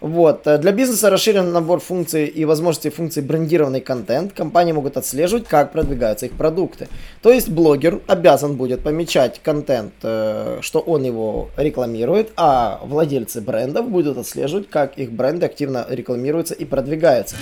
Вот. Э, для бизнеса расширен набор функций и возможностей функций брендированный контент. Компании могут отслеживать, как продвигаются их продукты. То есть блогер обязан будет помечать контент, э, что он его рекламирует, а владельцы брендов будут отслеживать, как их бренды активно рекламируются и продвигаются.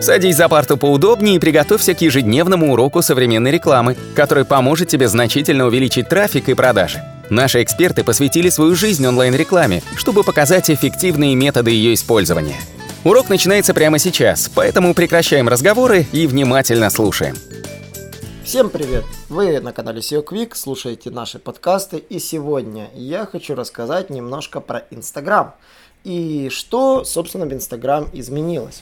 Садись за парту поудобнее и приготовься к ежедневному уроку современной рекламы, который поможет тебе значительно увеличить трафик и продажи. Наши эксперты посвятили свою жизнь онлайн-рекламе, чтобы показать эффективные методы ее использования. Урок начинается прямо сейчас, поэтому прекращаем разговоры и внимательно слушаем. Всем привет! Вы на канале SEO Quick, слушаете наши подкасты, и сегодня я хочу рассказать немножко про Инстаграм и что, собственно, в Инстаграм изменилось.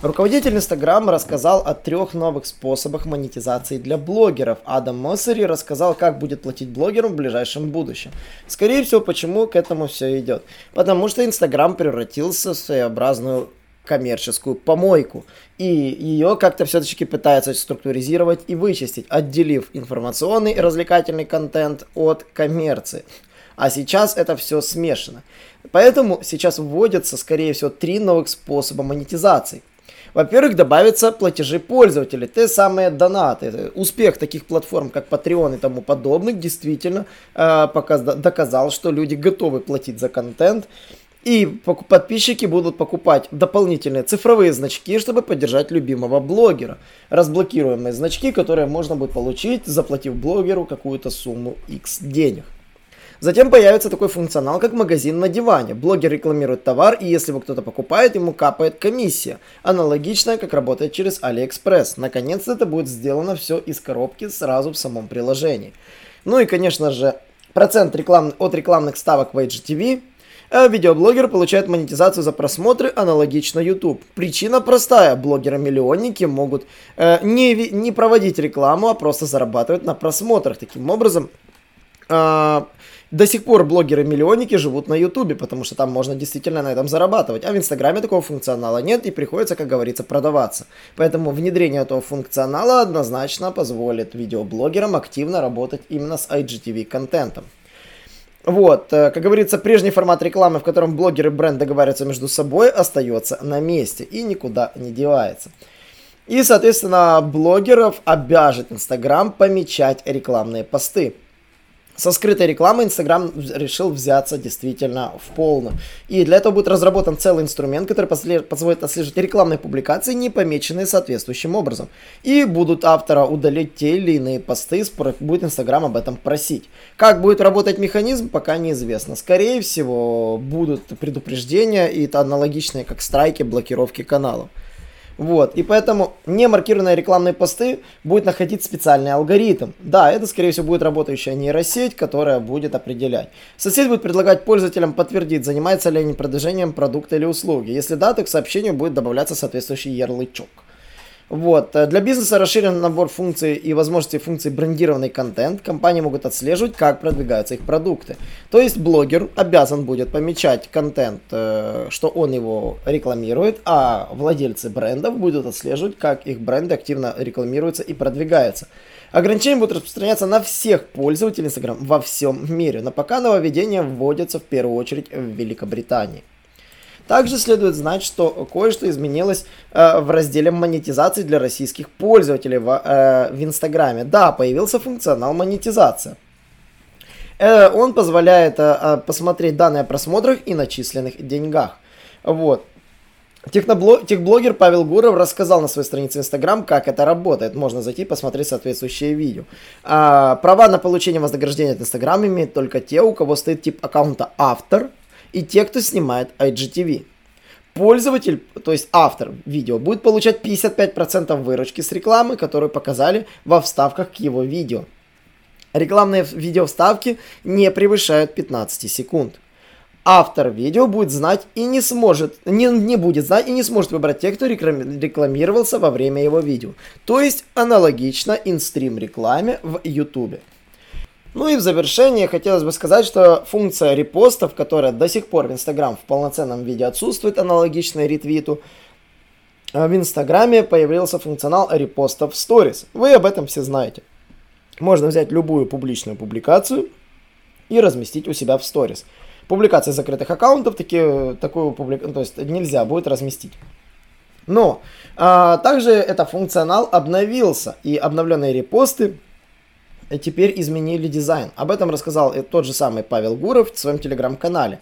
Руководитель Инстаграма рассказал о трех новых способах монетизации для блогеров. Адам Моссери рассказал, как будет платить блогерам в ближайшем будущем. Скорее всего, почему к этому все идет. Потому что Инстаграм превратился в своеобразную коммерческую помойку. И ее как-то все-таки пытаются структуризировать и вычистить, отделив информационный и развлекательный контент от коммерции. А сейчас это все смешано. Поэтому сейчас вводятся, скорее всего, три новых способа монетизации. Во-первых, добавятся платежи пользователей, те самые донаты. Успех таких платформ, как Patreon и тому подобных, действительно э, показ, доказал, что люди готовы платить за контент. И подписчики будут покупать дополнительные цифровые значки, чтобы поддержать любимого блогера. Разблокируемые значки, которые можно будет получить, заплатив блогеру какую-то сумму X денег. Затем появится такой функционал, как магазин на диване. Блогер рекламирует товар, и если его кто-то покупает, ему капает комиссия. Аналогичная, как работает через AliExpress. Наконец-то это будет сделано все из коробки сразу в самом приложении. Ну и, конечно же, процент реклам... от рекламных ставок в IGTV а видеоблогер получает монетизацию за просмотры аналогично YouTube. Причина простая. Блогеры-миллионники могут э, не, не проводить рекламу, а просто зарабатывать на просмотрах. Таким образом, э, до сих пор блогеры-миллионники живут на Ютубе, потому что там можно действительно на этом зарабатывать. А в Инстаграме такого функционала нет и приходится, как говорится, продаваться. Поэтому внедрение этого функционала однозначно позволит видеоблогерам активно работать именно с IGTV-контентом. Вот, э, как говорится, прежний формат рекламы, в котором блогеры бренд договариваются между собой, остается на месте и никуда не девается. И, соответственно, блогеров обяжет Инстаграм помечать рекламные посты со скрытой рекламой Инстаграм решил взяться действительно в полную. И для этого будет разработан целый инструмент, который позволит отслеживать рекламные публикации, не помеченные соответствующим образом. И будут автора удалить те или иные посты, будет Инстаграм об этом просить. Как будет работать механизм, пока неизвестно. Скорее всего, будут предупреждения, и это аналогичные, как страйки, блокировки каналов. Вот, и поэтому не маркированные рекламные посты будет находить специальный алгоритм. Да, это, скорее всего, будет работающая нейросеть, которая будет определять. Соцсеть будет предлагать пользователям подтвердить, занимается ли они продвижением продукта или услуги. Если да, то к сообщению будет добавляться соответствующий ярлычок. Вот. Э, для бизнеса расширен набор функций и возможностей функций брендированный контент. Компании могут отслеживать, как продвигаются их продукты. То есть блогер обязан будет помечать контент, э, что он его рекламирует, а владельцы брендов будут отслеживать, как их бренды активно рекламируются и продвигаются. Ограничения будут распространяться на всех пользователей Instagram во всем мире, но пока нововведения вводятся в первую очередь в Великобритании. Также следует знать, что кое-что изменилось э, в разделе монетизации для российских пользователей в, э, в Инстаграме. Да, появился функционал монетизация. Э, он позволяет э, э посмотреть данные о просмотрах и начисленных деньгах. Вот. Техноблог, техблогер Павел Гуров рассказал на своей странице Инстаграм, как это работает. Можно зайти и посмотреть соответствующее видео. А, права на получение вознаграждения от Инстаграма имеют только те, у кого стоит тип аккаунта автор, и те, кто снимает IGTV. Пользователь, то есть автор видео, будет получать 55% выручки с рекламы, которую показали во вставках к его видео. Рекламные видео вставки не превышают 15 секунд. Автор видео будет знать и не сможет, не, не будет знать и не сможет выбрать тех, кто рекламировался во время его видео. То есть аналогично инстрим рекламе в YouTube. Ну и в завершение хотелось бы сказать, что функция репостов, которая до сих пор в Instagram в полноценном виде отсутствует, аналогичная ретвиту, э, в Инстаграме появился функционал репостов в Stories. Вы об этом все знаете. Можно взять любую публичную публикацию и разместить у себя в Stories. публикации закрытых аккаунтов такие, такую публикацию, то есть нельзя будет разместить. Но а, также этот функционал обновился, и обновленные репосты теперь изменили дизайн. Об этом рассказал тот же самый Павел Гуров в своем телеграм-канале.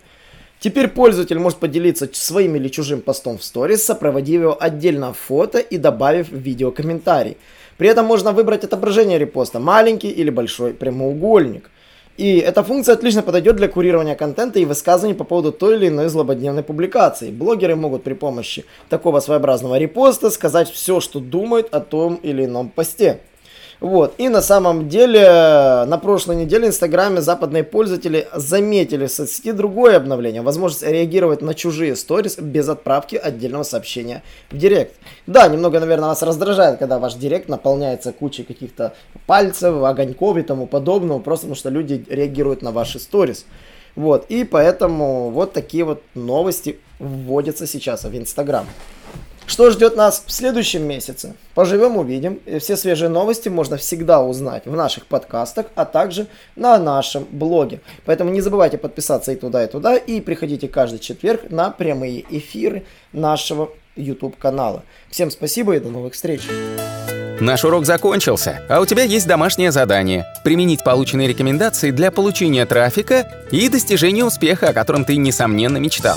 Теперь пользователь может поделиться своим или чужим постом в сторис, сопроводив его отдельно фото и добавив видео комментарий. При этом можно выбрать отображение репоста, маленький или большой прямоугольник. И эта функция отлично подойдет для курирования контента и высказываний по поводу той или иной злободневной публикации. Блогеры могут при помощи такого своеобразного репоста сказать все, что думают о том или ином посте. Вот. И на самом деле, на прошлой неделе в Инстаграме западные пользователи заметили в соцсети другое обновление. Возможность реагировать на чужие сторис без отправки отдельного сообщения в директ. Да, немного, наверное, вас раздражает, когда ваш директ наполняется кучей каких-то пальцев, огоньков и тому подобного, просто потому что люди реагируют на ваши сторис. Вот. И поэтому вот такие вот новости вводятся сейчас в Инстаграм. Что ждет нас в следующем месяце? Поживем, увидим. Все свежие новости можно всегда узнать в наших подкастах, а также на нашем блоге. Поэтому не забывайте подписаться и туда, и туда. И приходите каждый четверг на прямые эфиры нашего YouTube канала. Всем спасибо и до новых встреч. Наш урок закончился, а у тебя есть домашнее задание – применить полученные рекомендации для получения трафика и достижения успеха, о котором ты, несомненно, мечтал.